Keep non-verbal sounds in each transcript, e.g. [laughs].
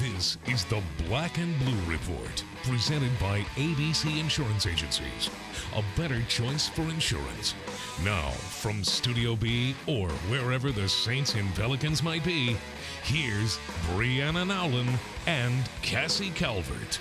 This is the Black and Blue Report, presented by ABC Insurance Agencies. A better choice for insurance. Now, from Studio B or wherever the Saints and Pelicans might be, here's Brianna Nowlin and Cassie Calvert.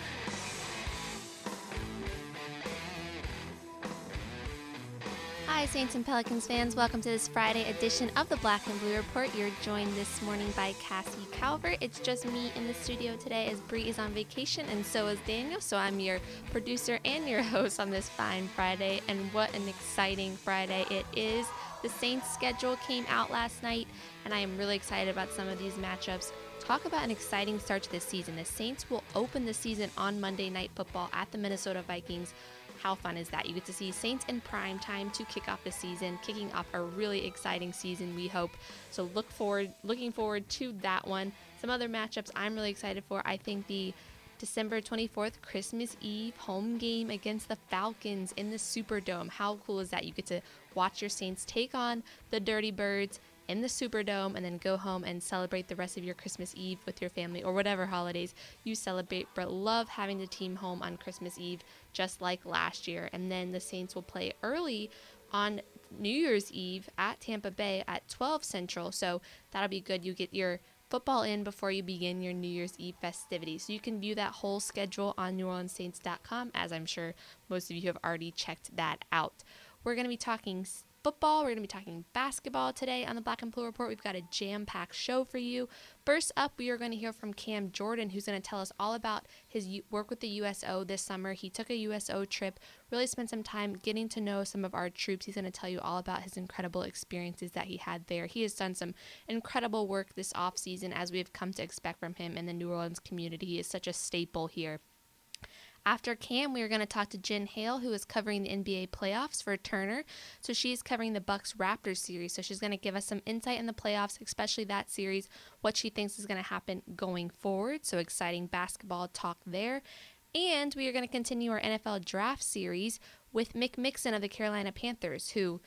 Saints and Pelicans fans. Welcome to this Friday edition of the Black and Blue Report. You're joined this morning by Cassie Calvert. It's just me in the studio today as Bree is on vacation, and so is Daniel. So I'm your producer and your [laughs] host on this fine Friday. And what an exciting Friday it is! The Saints' schedule came out last night, and I am really excited about some of these matchups. Talk about an exciting start to the season. The Saints will open the season on Monday Night Football at the Minnesota Vikings. How fun is that? You get to see Saints in prime time to kick off the season, kicking off a really exciting season, we hope. So look forward looking forward to that one. Some other matchups I'm really excited for. I think the December 24th, Christmas Eve home game against the Falcons in the Superdome. How cool is that? You get to watch your Saints take on the Dirty Birds in the Superdome and then go home and celebrate the rest of your Christmas Eve with your family or whatever holidays you celebrate. But love having the team home on Christmas Eve just like last year. And then the Saints will play early on New Year's Eve at Tampa Bay at 12 Central. So that'll be good. You get your football in before you begin your New Year's Eve festivities. So you can view that whole schedule on NewOrleansSaints.com, as I'm sure most of you have already checked that out. We're going to be talking football. We're going to be talking basketball today on the Black and Blue Report. We've got a jam packed show for you. First up, we are going to hear from Cam Jordan, who's going to tell us all about his work with the USO this summer. He took a USO trip, really spent some time getting to know some of our troops. He's going to tell you all about his incredible experiences that he had there. He has done some incredible work this off season, as we've come to expect from him in the New Orleans community. He is such a staple here. After Cam, we are going to talk to Jen Hale, who is covering the NBA playoffs for Turner. So she's covering the Bucks Raptors series. So she's going to give us some insight in the playoffs, especially that series, what she thinks is going to happen going forward. So exciting basketball talk there. And we are going to continue our NFL draft series with Mick Mixon of the Carolina Panthers, who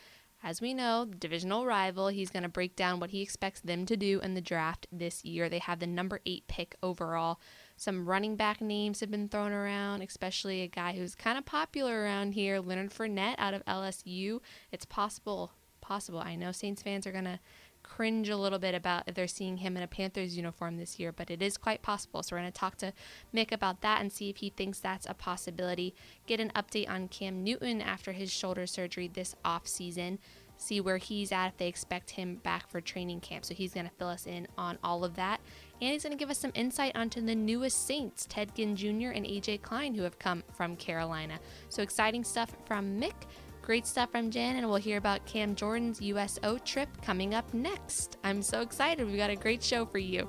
as we know, divisional rival. He's going to break down what he expects them to do in the draft this year. They have the number eight pick overall. Some running back names have been thrown around, especially a guy who's kind of popular around here, Leonard Fournette out of LSU. It's possible, possible. I know Saints fans are going to cringe a little bit about if they're seeing him in a Panthers uniform this year, but it is quite possible. So we're going to talk to Mick about that and see if he thinks that's a possibility. Get an update on Cam Newton after his shoulder surgery this off season see where he's at if they expect him back for training camp. So he's going to fill us in on all of that. And he's going to give us some insight onto the newest Saints, Ted Ginn Jr. and AJ Klein, who have come from Carolina. So exciting stuff from Mick. Great stuff from Jen, and we'll hear about Cam Jordan's USO trip coming up next. I'm so excited. We've got a great show for you.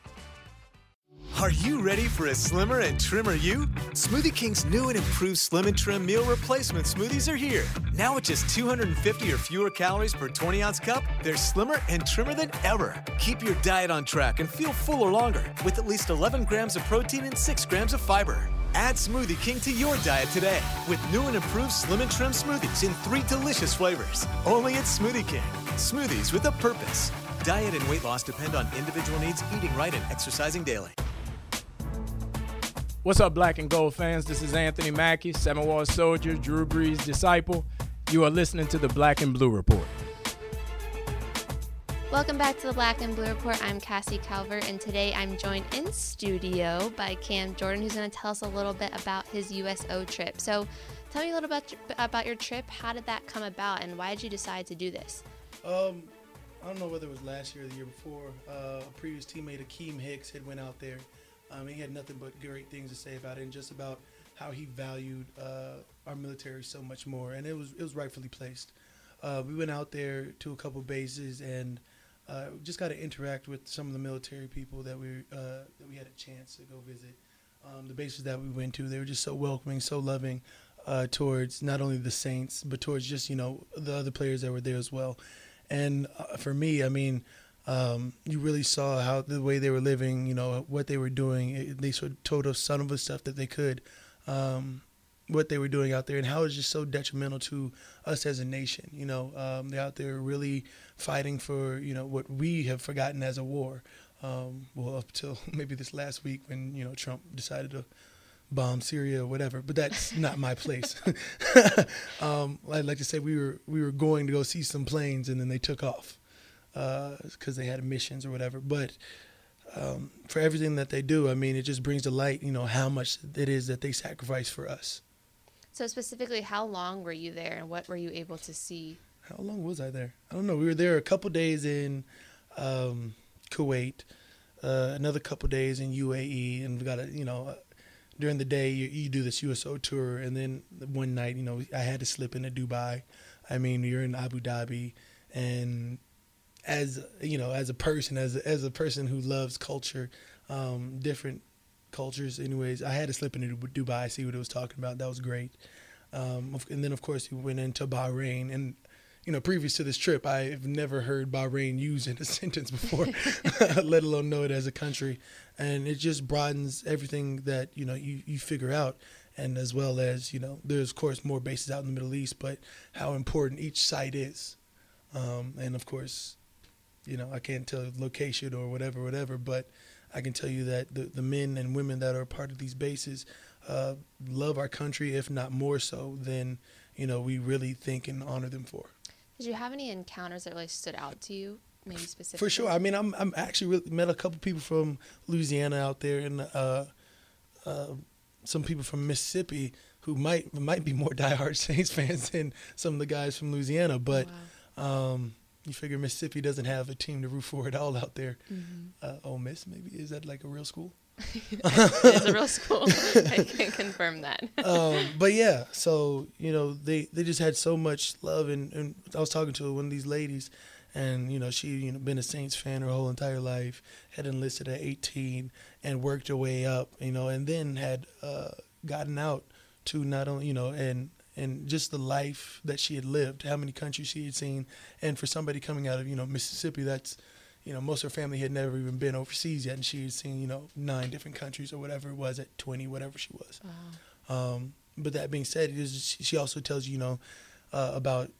Are you ready for a slimmer and trimmer you? Smoothie King's new and improved Slim and Trim meal replacement smoothies are here. Now with just 250 or fewer calories per 20 ounce cup, they're slimmer and trimmer than ever. Keep your diet on track and feel fuller longer with at least 11 grams of protein and 6 grams of fiber. Add Smoothie King to your diet today with new and improved Slim and Trim smoothies in three delicious flavors. Only at Smoothie King. Smoothies with a purpose. Diet and weight loss depend on individual needs, eating right, and exercising daily. What's up, black and gold fans? This is Anthony Mackie, Seventh Ward Soldier, Drew Brees' disciple. You are listening to the Black and Blue Report. Welcome back to the Black and Blue Report. I'm Cassie Calvert, and today I'm joined in studio by Cam Jordan, who's going to tell us a little bit about his USO trip. So, tell me a little bit about your trip. How did that come about, and why did you decide to do this? Um, I don't know whether it was last year or the year before. Uh, a previous teammate, Akiem Hicks, had went out there. Um, he had nothing but great things to say about it, and just about how he valued uh, our military so much more, and it was it was rightfully placed. Uh, we went out there to a couple bases and uh, just got to interact with some of the military people that we uh, that we had a chance to go visit. Um, the bases that we went to, they were just so welcoming, so loving uh, towards not only the Saints but towards just you know the other players that were there as well. And uh, for me, I mean, um, you really saw how the way they were living, you know, what they were doing. They sort of told us some of the stuff that they could, um, what they were doing out there, and how it's just so detrimental to us as a nation. You know, um, they're out there really fighting for you know what we have forgotten as a war. Um, well, up till [laughs] maybe this last week when you know Trump decided to bomb Syria or whatever, but that's [laughs] not my place. [laughs] um, I'd like to say we were we were going to go see some planes and then they took off because uh, they had missions or whatever. But um, for everything that they do, I mean, it just brings to light, you know, how much it is that they sacrifice for us. So specifically, how long were you there, and what were you able to see? How long was I there? I don't know. We were there a couple days in um, Kuwait, uh, another couple days in UAE, and we got a you know during the day you, you, do this USO tour, and then one night, you know, I had to slip into Dubai. I mean, you're in Abu Dhabi, and as you know, as a person, as a, as a person who loves culture, um, different cultures. Anyways, I had to slip into Dubai, see what it was talking about. That was great. Um, and then of course we went into Bahrain, and you know, previous to this trip, I've never heard Bahrain used in a [laughs] sentence before, [laughs] [laughs] let alone know it as a country. And it just broadens everything that, you know, you, you figure out. And as well as, you know, there's, of course, more bases out in the Middle East, but how important each site is. Um, and of course, you know, I can't tell location or whatever, whatever, but I can tell you that the, the men and women that are part of these bases uh, love our country, if not more so than, you know, we really think and honor them for. Did you have any encounters that really stood out to you, maybe specifically? For sure. I mean, I'm I'm actually really met a couple people from Louisiana out there, and uh, uh, some people from Mississippi who might might be more [laughs] diehard Saints fans than some of the guys from Louisiana. But wow. um, you figure Mississippi doesn't have a team to root for at all out there. Mm-hmm. Uh, Ole Miss, maybe is that like a real school? [laughs] it's a real school. I can confirm that. [laughs] um, but yeah, so you know they they just had so much love, and, and I was talking to one of these ladies, and you know she you know been a Saints fan her whole entire life, had enlisted at 18 and worked her way up, you know, and then had uh, gotten out to not only you know and and just the life that she had lived, how many countries she had seen, and for somebody coming out of you know Mississippi, that's you know, most of her family had never even been overseas yet, and she had seen, you know, nine different countries or whatever it was at 20, whatever she was. Wow. Um, but that being said, she also tells you, you know, uh, about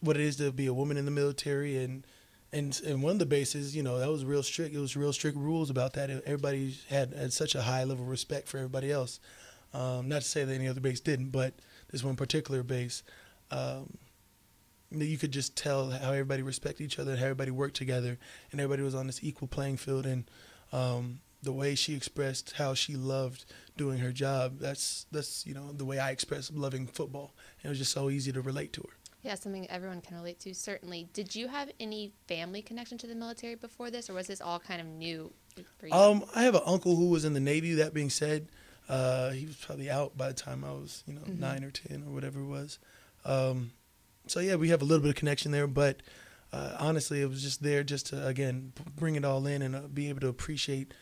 what it is to be a woman in the military, and and and one of the bases, you know, that was real strict. It was real strict rules about that. Everybody had, had such a high level of respect for everybody else. Um, not to say that any other base didn't, but this one particular base. Um, you could just tell how everybody respected each other, how everybody worked together, and everybody was on this equal playing field. And um, the way she expressed how she loved doing her job, that's that's you know the way I express loving football. And it was just so easy to relate to her. Yeah, something everyone can relate to. Certainly. Did you have any family connection to the military before this, or was this all kind of new for you? Um, I have an uncle who was in the Navy. That being said, uh, he was probably out by the time I was, you know, mm-hmm. nine or ten or whatever it was. Um, so yeah, we have a little bit of connection there, but uh, honestly, it was just there just to again bring it all in and uh, be able to appreciate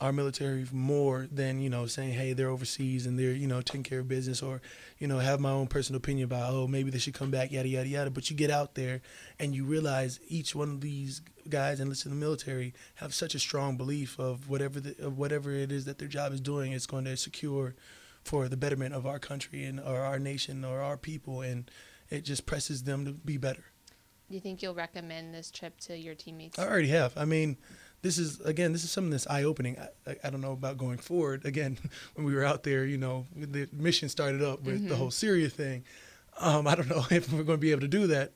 our military more than you know saying hey they're overseas and they're you know taking care of business or you know have my own personal opinion about oh maybe they should come back yada yada yada but you get out there and you realize each one of these guys enlisted in the military have such a strong belief of whatever the, of whatever it is that their job is doing it's going to secure for the betterment of our country and or our nation or our people and it just presses them to be better. Do you think you'll recommend this trip to your teammates? I already have. I mean, this is again, this is something that's eye opening. I, I, I, don't know about going forward. Again, [laughs] when we were out there, you know, the mission started up with mm-hmm. the whole Syria thing. Um, I don't [laughs] know if we're going to be able to do that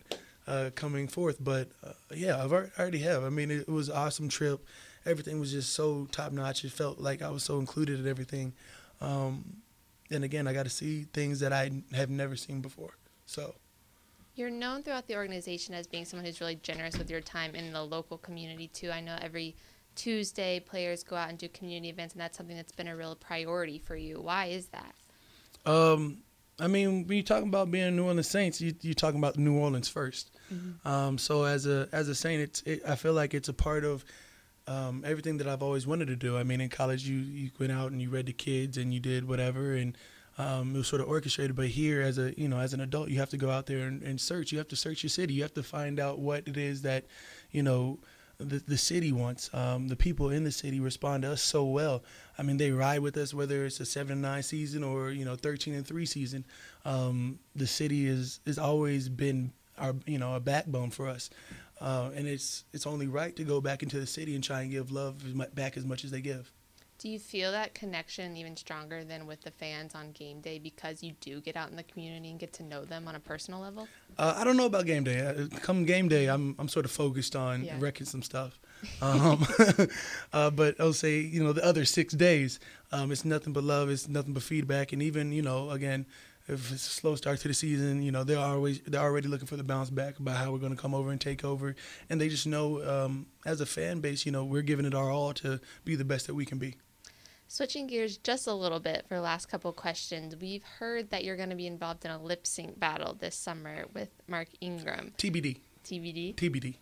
uh, coming forth, but uh, yeah, I've already, have. I mean, it, it was an awesome trip. Everything was just so top notch. It felt like I was so included in everything. Um, and again, I got to see things that I have never seen before. So You're known throughout the organization as being someone who's really generous with your time in the local community too. I know every Tuesday players go out and do community events, and that's something that's been a real priority for you. Why is that? Um, I mean, when you're talking about being New Orleans Saints, you you talking about New Orleans 1st Mm-hmm. Um, so as a as a Saint, it's it, I feel like it's a part of um, everything that I've always wanted to do. I mean, in college, you you went out and you read the kids and you did whatever, and um, it was sort of orchestrated. But here, as a you know, as an adult, you have to go out there and, and search. You have to search your city. You have to find out what it is that you know the, the city wants. Um, the people in the city respond to us so well. I mean, they ride with us whether it's a seven and nine season or you know thirteen and three season. Um, the city is is always been our you know a backbone for us, uh, and it's it's only right to go back into the city and try and give love as mu- back as much as they give. Do you feel that connection even stronger than with the fans on game day because you do get out in the community and get to know them on a personal level? Uh, I don't know about game day. Uh, Come game day, I'm I'm sort of focused on Yeah. wrecking some stuff. [laughs] Um, [laughs] uh, but I'll say, you know, the other six days, um, it's nothing but love. It's nothing but feedback. And even, you know, again, if it's a slow start to the season, you know, they're always they're already looking for the bounce back about how we're going to come over and take over. And they just know, um, as a fan base, you know, we're giving it our all to be the best that we can be. Switching gears just a little bit for the last couple questions, we've heard that you're going to be involved in a lip sync battle this summer with Mark Ingram. TBD. TBD. TBD.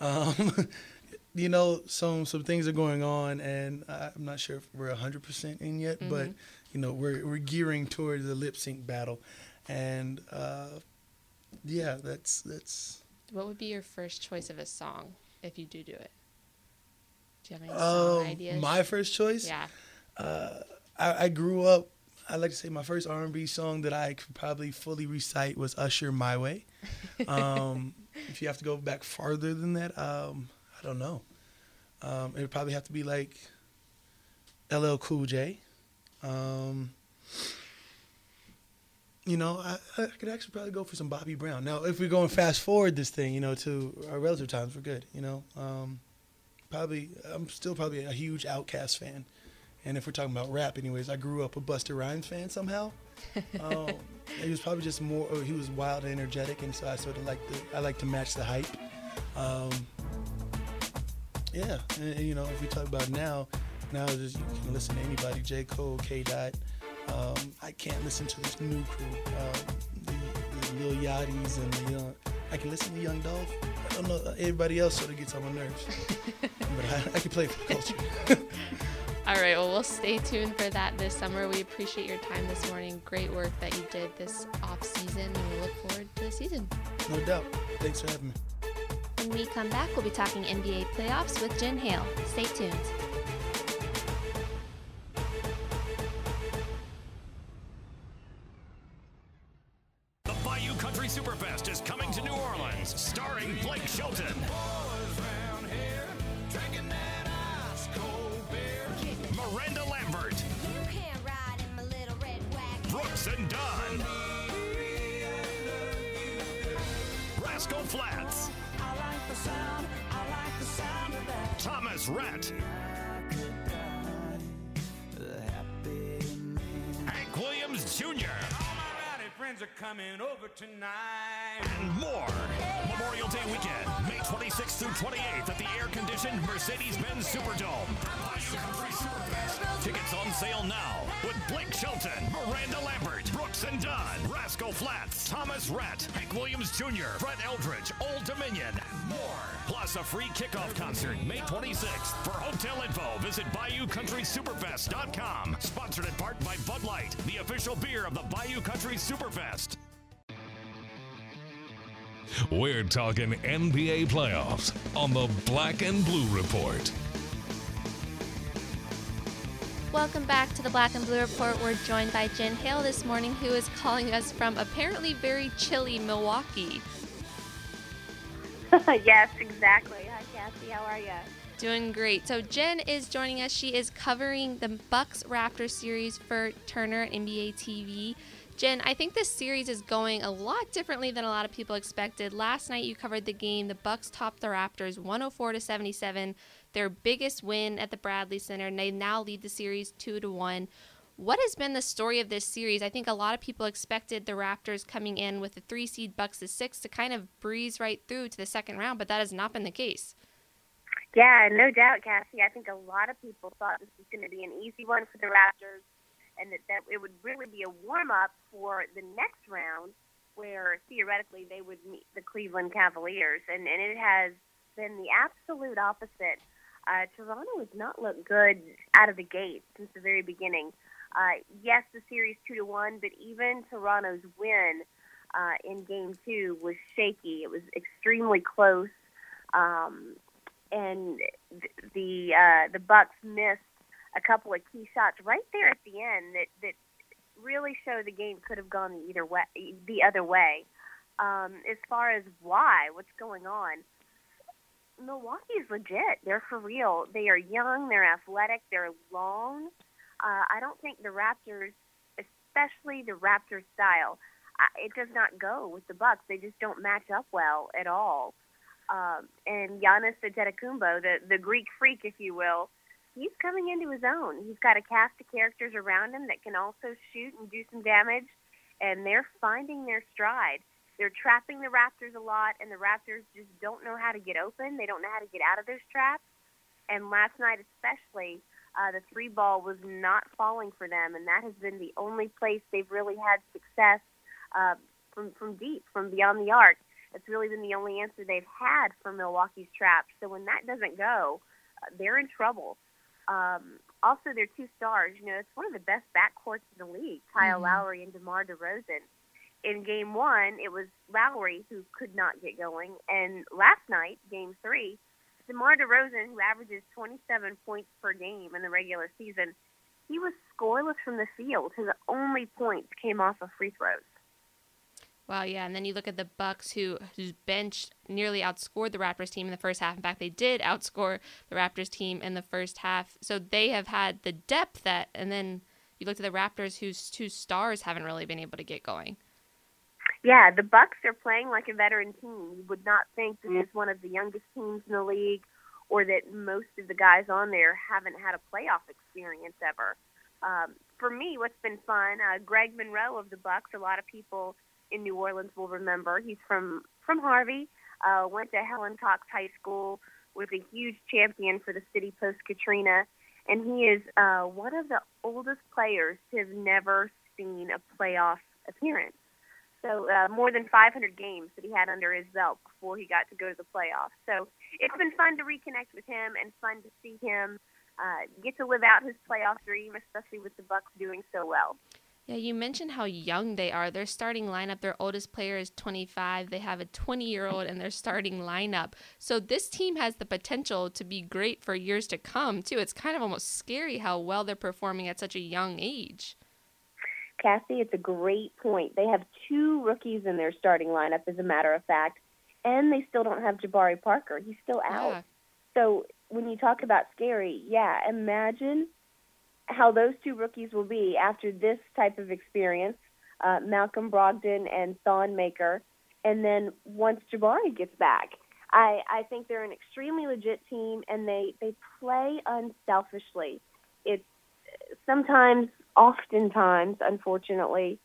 Um, [laughs] you know, some some things are going on, and I'm not sure if we're 100% in yet, but you know, we're we're gearing towards the lip sync battle, and uh, yeah, that's that's. What would be your first choice of a song if you do do it? Do you have any song Um, ideas? my first choice. yeah. I, I grew up. I like to say my first R&B song that I could probably fully recite was Usher "My Way." Um, [laughs] if you have to go back farther than that, um, I don't know. Um, it would probably have to be like LL Cool J. Um, you know, I, I could actually probably go for some Bobby Brown. Now, if we're going fast forward this thing, you know, to our relative times, we're good. You know, um, probably I'm still probably a huge Outkast fan. And if we're talking about rap, anyways, I grew up a Busta Rhymes fan somehow. [laughs] Um, he was probably just more. oh, He was wild and energetic, and so I sort of like the. I like to match the hype. Um, yeah, and, and, you know, if we talk about now, now just you can listen to anybody. J. Cole, K. Dot. Um, I can't listen to this new crew, um, the, the Lil Yachty's and the young. I can listen to Young Dolph. I don't know. Everybody else sort of gets on my nerves, [laughs] but I, I can play for the culture. [laughs] All right. Well, we'll stay tuned for that this summer. We appreciate your time this morning. Great work that you did this off season, and we look forward to the season. no doubt. Thanks for having me. When we come back, we'll be talking NBA playoffs with Jen Hale. Stay tuned. Flatts, Thomas Rhett, friends are coming over tonight. and more. Memorial Day weekend, May 26th through 28th at the air-conditioned Mercedes-Benz Superdome. Bayou Country Superfest. Tickets on sale now with Blake Shelton, Miranda Lambert, Brooks and Dunn, Rascal Flatts, Thomas Rhett, Hank Williams Jr., Brett Eldredge, Old Dominion, and more. Plus a free kickoff concert May 26th. For hotel info, visit BayouCountrySuperfest.com. Sponsored in part by Bud Light, the official beer of the Bayou Country Superfest. We're talking NBA playoffs on the Black and Blue Report. Welcome back to the Black and Blue Report. We're joined by Jen Hale this morning, who is calling us from apparently very chilly Milwaukee. [laughs] yes, exactly. Hi, Cassie. How are you? Doing great. So Jen is joining us. She is covering the Bucks Raptors series for Turner NBA TV. Jen, I think this series is going a lot differently than a lot of people expected. Last night you covered the game. The Bucks topped the Raptors 104 to 77, their biggest win at the Bradley Center, and they now lead the series 2 to 1. What has been the story of this series? I think a lot of people expected the Raptors coming in with the three seed Bucks as six to kind of breeze right through to the second round, but that has not been the case. Yeah, no doubt, Cassie. I think a lot of people thought this was going to be an easy one for the Raptors, and that, that it would really be a warm up for the next round, where theoretically they would meet the Cleveland Cavaliers, and and it has been the absolute opposite. Uh, Toronto has not looked good out of the gate since the very beginning. Uh, yes, the series two to one, but even Toronto's win uh, in Game Two was shaky. It was extremely close. Um, and the uh, the Bucks missed a couple of key shots right there at the end that that really show the game could have gone the either way the other way. Um, as far as why, what's going on, Milwaukee is legit. They're for real. They are young. They're athletic. They're long. Uh, I don't think the Raptors, especially the Raptors style, it does not go with the Bucks. They just don't match up well at all. Um, and Giannis Antetokounmpo, the the Greek freak, if you will, he's coming into his own. He's got a cast of characters around him that can also shoot and do some damage, and they're finding their stride. They're trapping the Raptors a lot, and the Raptors just don't know how to get open. They don't know how to get out of those traps. And last night, especially, uh, the three ball was not falling for them, and that has been the only place they've really had success uh, from from deep, from beyond the arc. It's really been the only answer they've had for Milwaukee's traps. So when that doesn't go, uh, they're in trouble. Um, also, their two stars. You know, it's one of the best backcourts in the league, Kyle Mhm. Lowry and DeMar DeRozan. In game one, it was Lowry who could not get going, and last night, game three, DeMar DeRozan, who averages 27 points per game in the regular season, he was scoreless from the field. His only points came off of free throws. Wow, yeah, and then you look at the Bucks, who whose bench nearly outscored the Raptors team in the first half. In fact, they did outscore the Raptors team in the first half. So they have had the depth that, and then you look at the Raptors, whose two stars haven't really been able to get going. Yeah, the Bucks are playing like a veteran team. You would not think this is one of the youngest teams in the league, or that most of the guys on there haven't had a playoff experience ever. Um, for me, what's been fun, uh, Greg Monroe of the Bucks. A lot of people in New Orleans will remember. He's from from Harvey. Uh, went to Helen Cox High School. Was a huge champion for the city post Katrina, and he is uh, one of the oldest players to have never seen a playoff appearance. So uh, more than 500 games that he had under his belt before he got to go to the playoffs. So it's been fun to reconnect with him and fun to see him uh, get to live out his playoff dream, especially with the Bucks doing so well. Yeah, you mentioned how young they are. Their starting lineup, their oldest player is 25. They have a 20 year old in their starting lineup. So this team has the potential to be great for years to come, too. It's kind of almost scary how well they're performing at such a young age. Cassie, it's a great point. They have two rookies in their starting lineup, as a matter of fact, and they still don't have Jabari Parker. He's still out. Yeah. So when you talk about scary, yeah, imagine how those two rookies will be after this type of experience. Uh, Malcolm Brogdon and Thon Maker, and then once Jabari gets back, I, I think they're an extremely legit team, and they they play unselfishly. It's sometimes, oftentimes, unfortunately,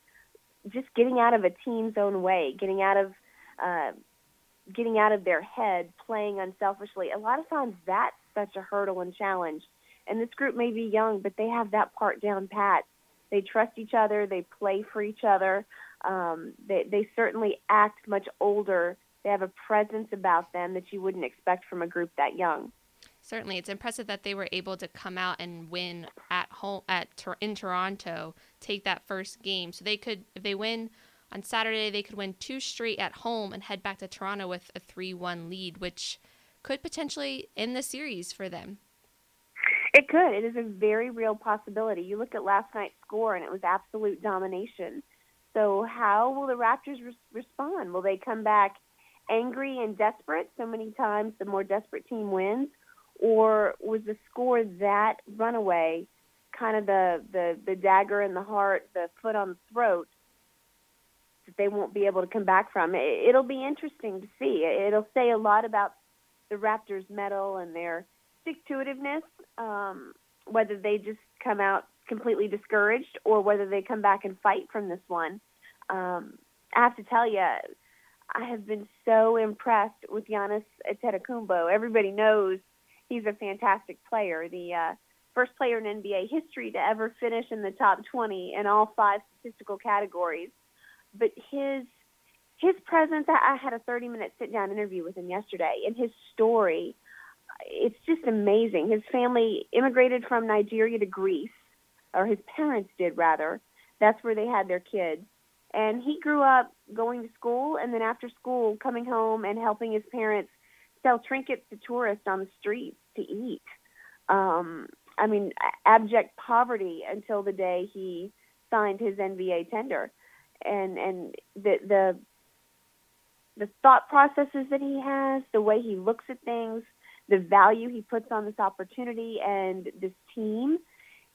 just getting out of a team's own way, getting out of uh, getting out of their head, playing unselfishly. A lot of times, that's such a hurdle and challenge. And this group may be young, but they have that part down pat. They trust each other. They play for each other. Um, they, they certainly act much older. They have a presence about them that you wouldn't expect from a group that young. Certainly, it's impressive that they were able to come out and win at home at in Toronto, take that first game. So they could, if they win on Saturday, they could win two straight at home and head back to Toronto with a three-one lead, which could potentially end the series for them. It could. It is a very real possibility. You look at last night's score, and it was absolute domination. So, how will the Raptors res- respond? Will they come back angry and desperate? So many times, the more desperate team wins, or was the score that runaway, kind of the the the dagger in the heart, the foot on the throat that they won't be able to come back from? It, it'll be interesting to see. It'll say a lot about the Raptors' mettle and their stick to itiveness. Um, whether they just come out completely discouraged or whether they come back and fight from this one. Um, I have to tell you, I have been so impressed with Giannis Antetokounmpo. Everybody knows he's a fantastic player. The uh, first player in NBA history to ever finish in the top 20 in all five statistical categories. But his his presence, I had a 30 minute sit down interview with him yesterday, and his story, it's just amazing. His family immigrated from Nigeria to Greece, or his parents did rather. That's where they had their kids. And he grew up going to school, and then after school, coming home and helping his parents sell trinkets to tourists on the streets to eat. Um, I mean, abject poverty until the day he signed his NBA tender, and and the the the thought processes that he has, the way he looks at things, the value he puts on this opportunity and this team.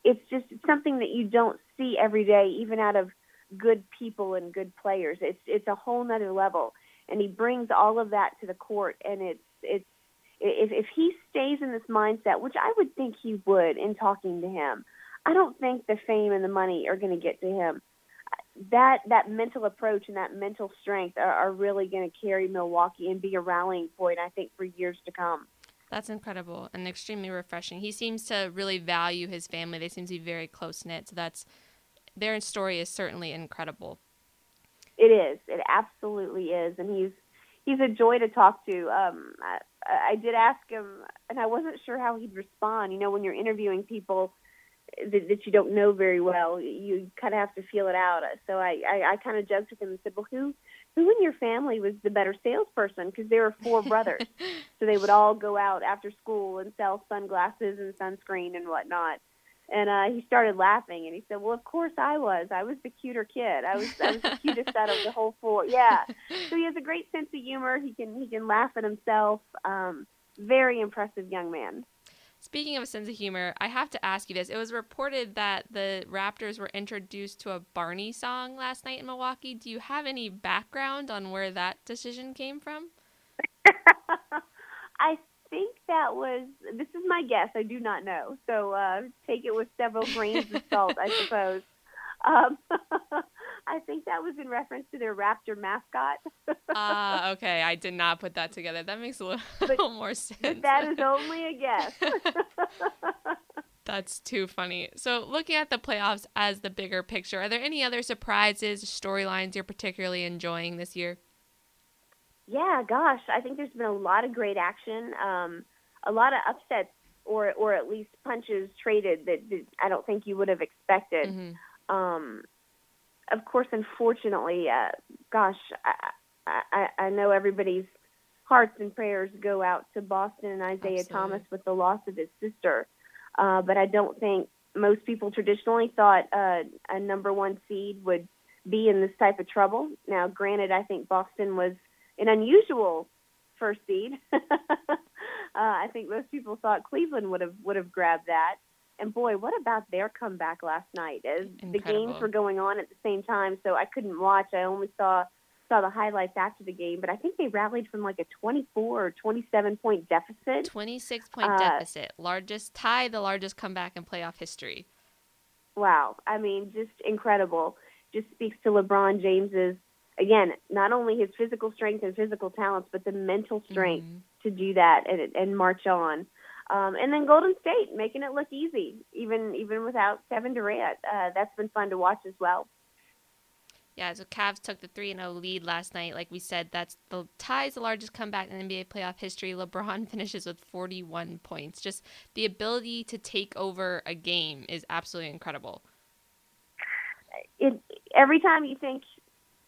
It's just something that you don't see every day, even out of good people and good players. It's it's a whole nother level, and he brings all of that to the court. And it's it's if if he stays in this mindset, which I would think he would in talking to him, I don't think the fame and the money are going to get to him that that mental approach and that mental strength are, are really going to carry Milwaukee and be a rallying point, I think, for years to come. That's incredible and extremely refreshing. He seems to really value his family. They seem to be very close knit. So that's their story is certainly incredible. It is. It absolutely is, and he's he's a joy to talk to. Um, I, I did ask him, and I wasn't sure how he'd respond. You know, when you're interviewing people that, that you don't know very well. You kind of have to feel it out. So I, I, I kind of joked with him and said, "Well, who, who in your family was the better salesperson? Because there were four brothers, [laughs] so they would all go out after school and sell sunglasses and sunscreen and whatnot." And uh, he started laughing, and he said, "Well, of course I was. I was the cuter kid. I was, I was the cutest out of the whole four. Yeah. So he has a great sense of humor. He can, he can laugh at himself. Um, very impressive young man." Speaking of a sense of humor, I have to ask you this. It was reported that the Raptors were introduced to a Barney song last night in Milwaukee. Do you have any background on where that decision came from? [laughs] I think that was, this is my guess. I do not know. So uh, take it with several grains of salt, I [laughs] suppose. Um, [laughs] I think that was in reference to their raptor mascot. [laughs] Ah, uh, okay. I did not put that together. That makes a little, [laughs] but, more sense. That is only a guess. [laughs] That's too funny. So, looking at the playoffs as the bigger picture, are there any other surprises, storylines you're particularly enjoying this year? Yeah, gosh, I think there's been a lot of great action, um, a lot of upsets, or or at least punches traded that, that I don't think you would have expected. Mm-hmm. Um, of course, unfortunately, uh, gosh, I, I, I know everybody's hearts and prayers go out to Boston and Isaiah Absolutely. Thomas with the loss of his sister. Uh, but I don't think most people traditionally thought uh, a number one seed would be in this type of trouble. Now, granted, I think Boston was an unusual first seed. [laughs] uh, I think most people thought Cleveland would have would have grabbed that. And boy, what about their comeback last night? As Incredible. the games were going on at the same time, so I couldn't watch. I only saw saw the highlights after the game, but I think they rallied from like a 24 or 27 point deficit. 26 point uh, deficit, largest tie, the largest comeback in playoff history. Wow, I mean, just incredible. Just speaks to LeBron James's again, not only his physical strength and physical talents, but the mental strength mm-hmm. to do that and, and march on. Um, and then Golden State making it look easy, even even without Kevin Durant. Uh, that's been fun to watch as well. Yeah, so Cavs took the 3 0 lead last night. Like we said, that's the ties the largest comeback in NBA playoff history. LeBron [laughs] finishes with 41 points. Just the ability to take over a game is absolutely incredible. It, every time you think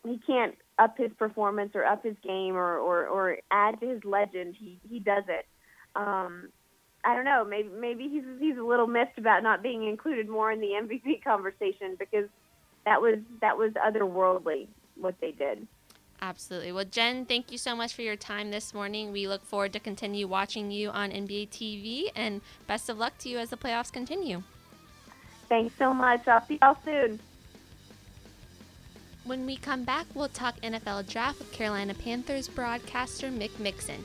he can't up his performance or up his game or, or, or add to his legend, he, he does it. Um, I don't know. Maybe maybe he's he's a little missed about not being included more in the MVP [laughs] conversation because that was that was otherworldly what they did. Absolutely. Well, Jen, thank you so much for your time this morning. We look forward to continue watching you on NBA TV, and best of luck to you as the playoffs continue. Thanks so much. I'll see y'all soon. When we come back, we'll talk NFL draft with Carolina Panthers broadcaster Mick Mixon.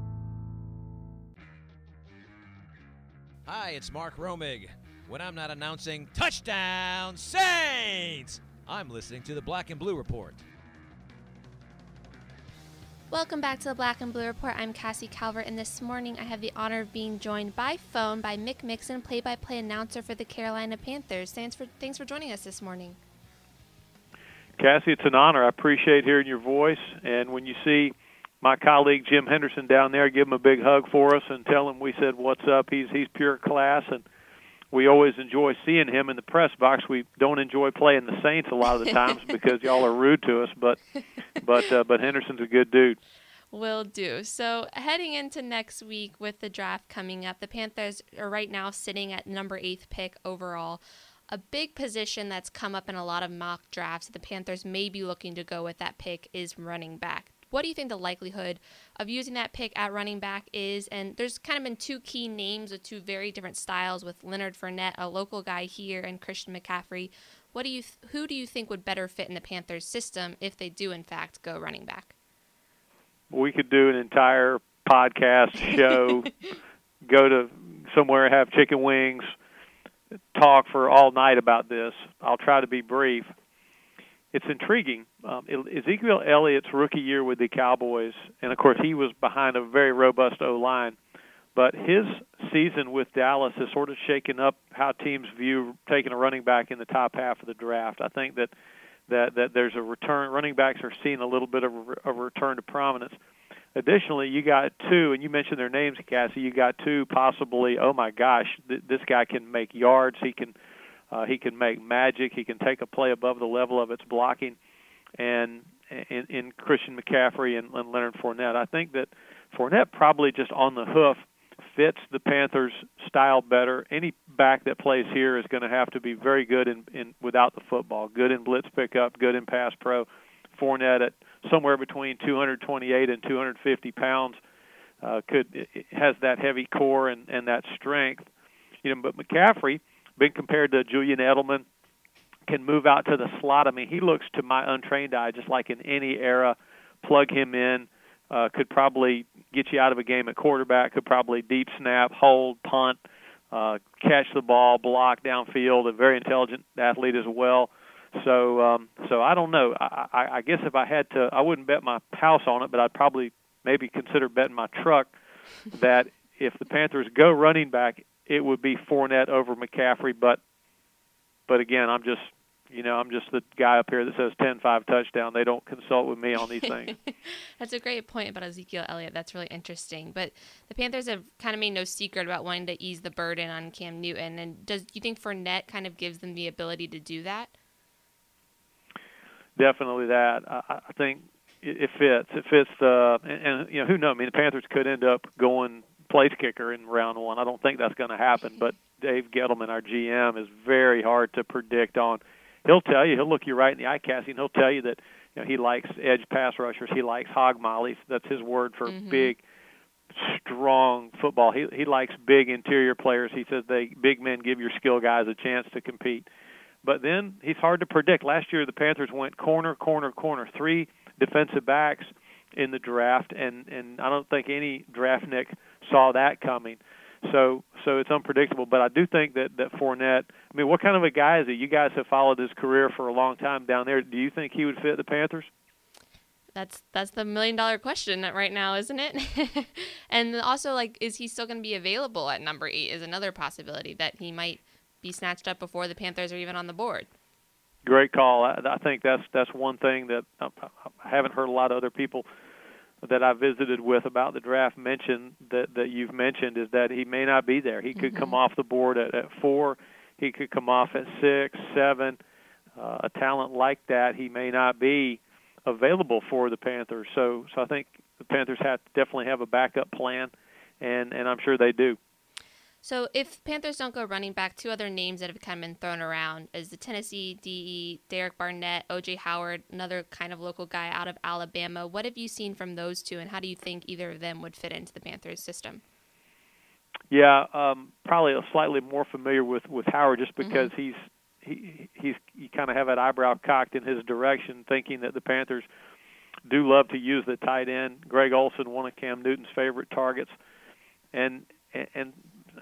Hi, it's Mark Romig. When I'm not announcing Touchdown Saints, I'm listening to the Black and Blue Report. Welcome back to the Black and Blue Report. I'm Cassie Calvert, and this morning I have the honor of being joined by phone by Mick Mixon, play-by-play announcer for the Carolina Panthers. Thanks for thanks for joining us this morning. Cassie, it's an honor. I appreciate hearing your voice, and when you see my colleague Jim Henderson down there, give him a big hug for us and tell him we said what's up. He's he's pure class, and we always enjoy seeing him in the press box. We don't enjoy playing the Saints a lot of the [laughs] times because y'all are rude to us, but but uh, but Henderson's a good dude. Will do. So, heading into next week with the draft coming up, the Panthers are right now sitting at number eighth pick overall. A big position that's come up in a lot of mock drafts that the Panthers may be looking to go with that pick is running back. What do you think the likelihood of using that pick at running back is? And there's kind of been two key names with two very different styles with Leonard Fournette, a local guy here, and Christian McCaffrey. What do you th- who do you think would better fit in the Panthers system if they do in fact go running back? We could do an entire podcast [laughs] show, go to somewhere, have chicken wings, talk for all night about this. I'll try to be brief it's intriguing. Um, Ezekiel Elliott's rookie year with the Cowboys, and of course he was behind a very robust O line, but his season with Dallas has sort of shaken up how teams view taking a running back in the top half of the draft. I think that that that there's a return. Running backs are seeing a little bit of a, return to prominence. Additionally, you got two, and you mentioned their names, Cassie. You got two possibly. Oh my gosh, th- this guy can make yards. He can uh, he can make magic. He can take a play above the level of its blocking, and in, in Christian McCaffrey and, and Leonard Fournette. I think that Fournette probably just on the hoof fits the Panthers' style better. Any back that plays here is going to have to be very good in, in without the football, good in blitz pickup, good in pass pro. Fournette at somewhere between 228 and 250 pounds uh, could has that heavy core and, and that strength. You know, but McCaffrey been compared to Julian Edelman, can move out to the slot. I mean, he looks to my untrained eye just like in any era. Plug him in, uh, could probably get you out of a game at quarterback. Could probably deep snap, hold, punt, uh, catch the ball, block downfield. A very intelligent athlete as well. So, um, so I don't know. I, I, I guess if I had to, I wouldn't bet my house on it, but I'd probably maybe consider betting my truck that if the Panthers go running back, it would be Fournette over McCaffrey. But but again, I'm just you know I'm just the guy up here that says 10-5 touchdown. They don't consult with me on these things. [laughs] That's a great point about Ezekiel Elliott. That's really interesting. But the Panthers have kind of made no secret about wanting to ease the burden on Cam Newton. And does you think Fournette kind of gives them the ability to do that? Definitely that. I, I think it, it fits. It fits the and, and you know who knows. I mean, the Panthers could end up going place kicker in round one. I don't think that's going to happen, but Dave Gettleman, our GM, is very hard to predict on. He'll tell you, he'll look you right in the eye, Cassie, and he'll tell you that you know he likes edge pass rushers, he likes hog mollies. That's his word for mm-hmm. big, strong football. He he likes big interior players. He says they big men give your skill guys a chance to compete. But then he's hard to predict. Last year the Panthers went corner, corner, corner, three defensive backs in the draft, and and I don't think any draftnik saw that coming. So so it's unpredictable. But I do think that that Fournette. I mean, what kind of a guy is he? You guys have followed his career for a long time down there. Do you think he would fit the Panthers? That's that's the million dollar question right now, isn't it? [laughs] and also, like, is he still going to be available at number eight? Is another possibility that he might be snatched up before the Panthers are even on the board. Great call. I, I think that's that's one thing that uh, I, I haven't heard a lot of other people that I visited with about the draft mention that that you've mentioned is that he may not be there. He could Mm-hmm. come off the board at, at four. He could come off at six, seven. Uh, a talent like that, he may not be available for the Panthers. So, so I think the Panthers have definitely have a backup plan, and and I'm sure they do. So if Panthers don't go running back, two other names that have kind of been thrown around is the Tennessee DE, Derek Barnett, OJ Howard, another kind of local guy out of Alabama. What have you seen from those two, and how do you think either of them would fit into the Panthers system? Yeah, um, probably slightly more familiar with with Howard just because he's he he's you kind of have that eyebrow cocked in his direction, thinking that the Panthers do love to use the tight end. Greg Olsen, one of Cam Newton's favorite targets, and and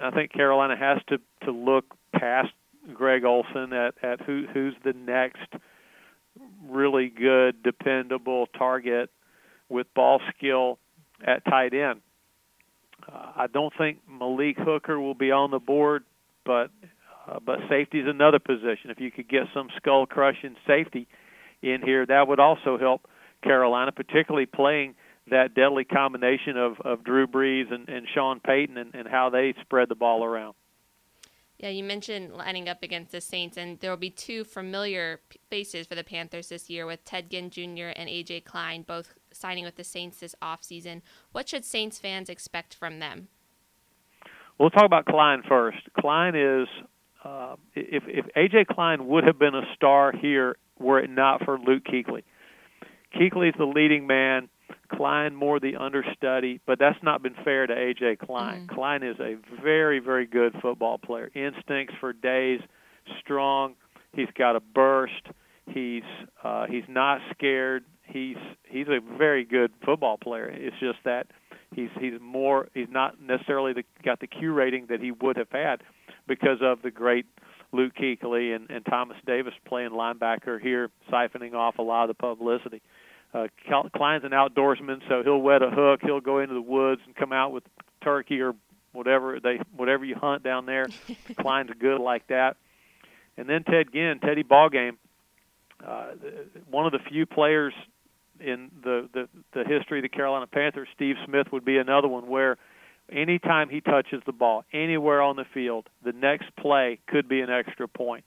I think Carolina has to to look past Greg Olsen at at who who's the next really good, dependable target with ball skill at tight end. Uh, I don't think Malik Hooker will be on the board, but uh, but safety is another position. If you could get some skull crushing safety in here, that would also help Carolina, particularly playing that deadly combination of, of Drew Brees and, and Sean Payton and, and how they spread the ball around. Yeah, you mentioned lining up against the Saints, and there will be two familiar faces for the Panthers this year with Ted Ginn Jr. and AJ Klein both signing with the Saints this offseason. What should Saints fans expect from them? We'll talk about Klein first. Klein is uh, if if AJ Klein would have been a star here were it not for Luke Kuechly. Kuechly's the leading man. Klein more the understudy, but that's not been fair to AJ Klein. Klein is a very very good football player. Instincts for days, strong. He's got a burst. He's uh, he's not scared. He's he's a very good football player. It's just that he's he's more he's not necessarily the, got the Q rating that he would have had because of the great Luke Kuechly and, and Thomas Davis playing linebacker here, siphoning off a lot of the publicity. Uh, Cal- Klein's an outdoorsman, so he'll wet a hook. He'll go into the woods and come out with turkey or whatever they whatever you hunt down there. [laughs] Klein's good like that. And then Ted Ginn, Teddy Ballgame, uh, one of the few players in the, the the history of the Carolina Panthers. Steve Smith would be another one where anytime he touches the ball anywhere on the field, the next play could be an extra point.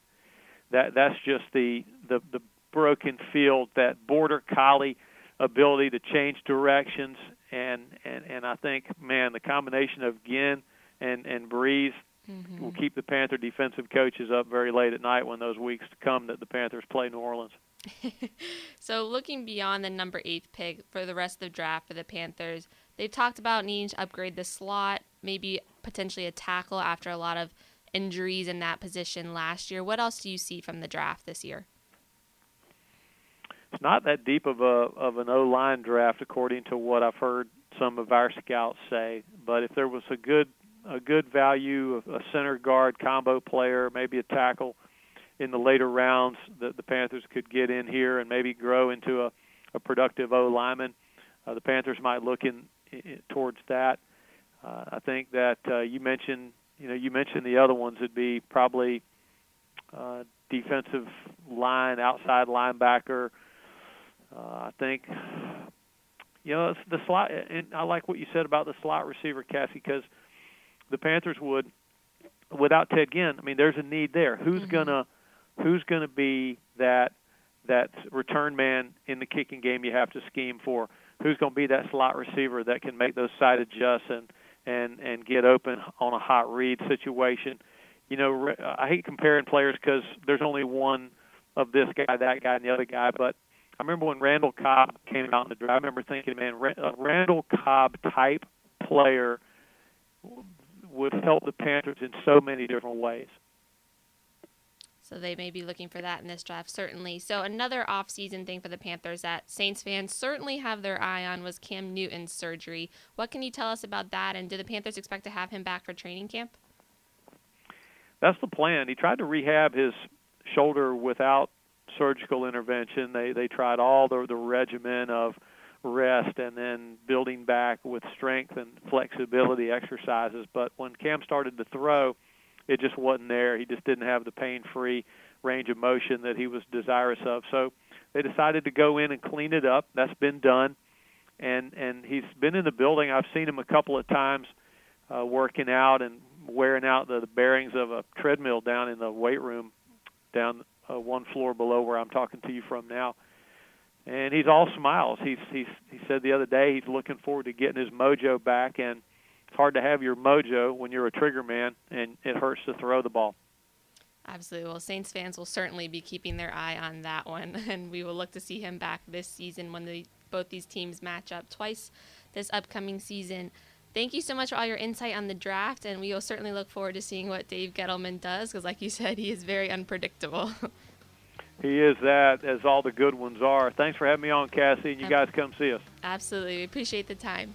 That that's just the the the broken field, that border collie ability to change directions, and and and I think man, the combination of Ginn and and Brees Mm-hmm. will keep the Panther defensive coaches up very late at night when those weeks come that the Panthers play New Orleans. [laughs] So, looking beyond the number eighth pick for the rest of the draft for the Panthers, they've talked about needing to upgrade the slot, maybe potentially a tackle after a lot of injuries in that position last year. What else do you see from the draft this year? It's not that deep of a of an O line draft, according to what I've heard some of our scouts say. But if there was a good a good value, of a center guard combo player, maybe a tackle in the later rounds that the Panthers could get in here and maybe grow into a, a productive O lineman. Uh, the Panthers might look in, in towards that. Uh, I think that uh, you mentioned, you know, you mentioned the other ones would be probably uh, defensive line, outside linebacker. Uh, Uh, I think, you know, the slot. And I like what you said about the slot receiver, Cassie, because the Panthers would, without Ted Ginn, I mean, there's a need there. Who's mm-hmm. gonna, who's gonna be that that return man in the kicking game? You have to scheme for. Who's going to be that slot receiver that can make those side adjusts and and and get open on a hot read situation? You know, I hate comparing players because there's only one of this guy, that guy, and the other guy. But I remember when Randall Cobb came out in the draft. I remember thinking, man, a Randall Cobb type player would help the Panthers in so many different ways. So they may be looking for that in this draft, certainly. So another off-season thing for the Panthers that Saints fans certainly have their eye on was Cam Newton's surgery. What can you tell us about that? And do the Panthers expect to have him back for training camp? That's the plan. He tried to rehab his shoulder without surgical intervention. They they tried all the the regimen of rest and then building back with strength and flexibility exercises. But when Cam started to throw, it just wasn't there. He just didn't have the pain-free range of motion that he was desirous of. So they decided to go in and clean it up. That's been done, and and he's been in the building. I've seen him a couple of times uh, working out and wearing out the, the bearings of a treadmill down in the weight room, down uh, one floor below where I'm talking to you from now. And he's all smiles. He's he's he said the other day he's looking forward to getting his mojo back, and it's hard to have your mojo when you're a trigger man, and it hurts to throw the ball. Absolutely. Well, Saints fans will certainly be keeping their eye on that one, [laughs] and we will look to see him back this season when the, both these teams match up twice this upcoming season. Thank you so much for all your insight on the draft, and we will certainly look forward to seeing what Dave Gettleman does because, like you said, he is very unpredictable. [laughs] he is that, as all the good ones are. Thanks for having me on, Cassie, and you guys come see us. Absolutely. We appreciate the time.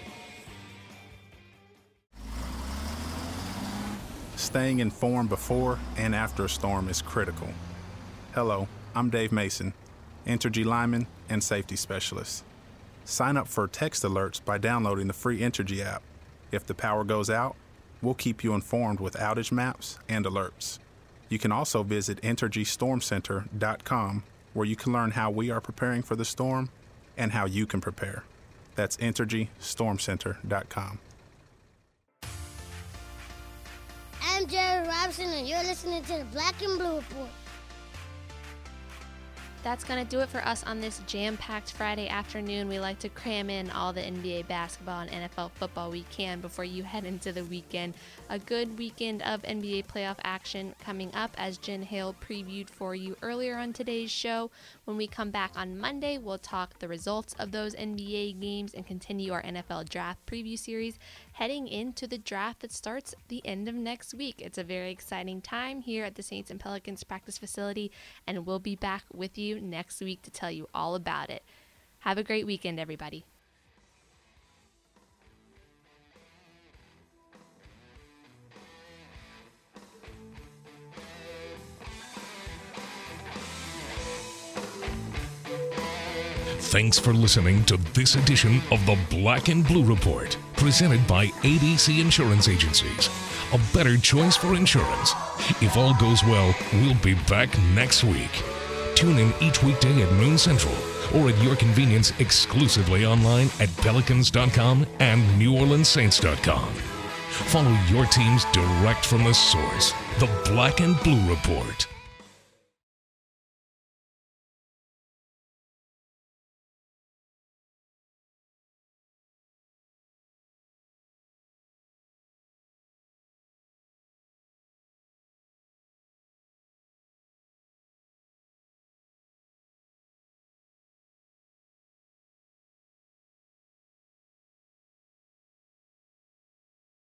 Staying informed before and after a storm is critical. Hello, I'm Dave Mason, Entergy lineman and safety specialist. Sign up for text alerts by downloading the free Entergy app. If the power goes out, we'll keep you informed with outage maps and alerts. You can also visit EntergyStormCenter.com where you can learn how we are preparing for the storm and how you can prepare. That's EntergyStormCenter.com. I'm Jerry Robinson, and you're listening to the Black and Blue Report. That's going to do it for us on this jam packed Friday afternoon. We like to cram in all the NBA basketball and NFL football we can before you [laughs] head into the weekend. A good weekend of NBA playoff action coming up, as Jen Hale previewed for you earlier on today's show. When we come back on Monday, we'll talk the results of those NBA games and continue our NFL draft preview series heading into the draft that starts the end of next week. It's a very exciting time here at the Saints and Pelicans practice facility, and we'll be back with you next week to tell you all about it. Have a great weekend, everybody. Thanks for listening to this edition of the Black and Blue Report, presented by ABC Insurance Agencies. A better choice for insurance. If all goes well, we'll be back next week. Tune in each weekday at noon central or at your convenience exclusively online at pelicans.com and neworleanssaints.com. Follow your teams direct from the source. The Black and Blue Report.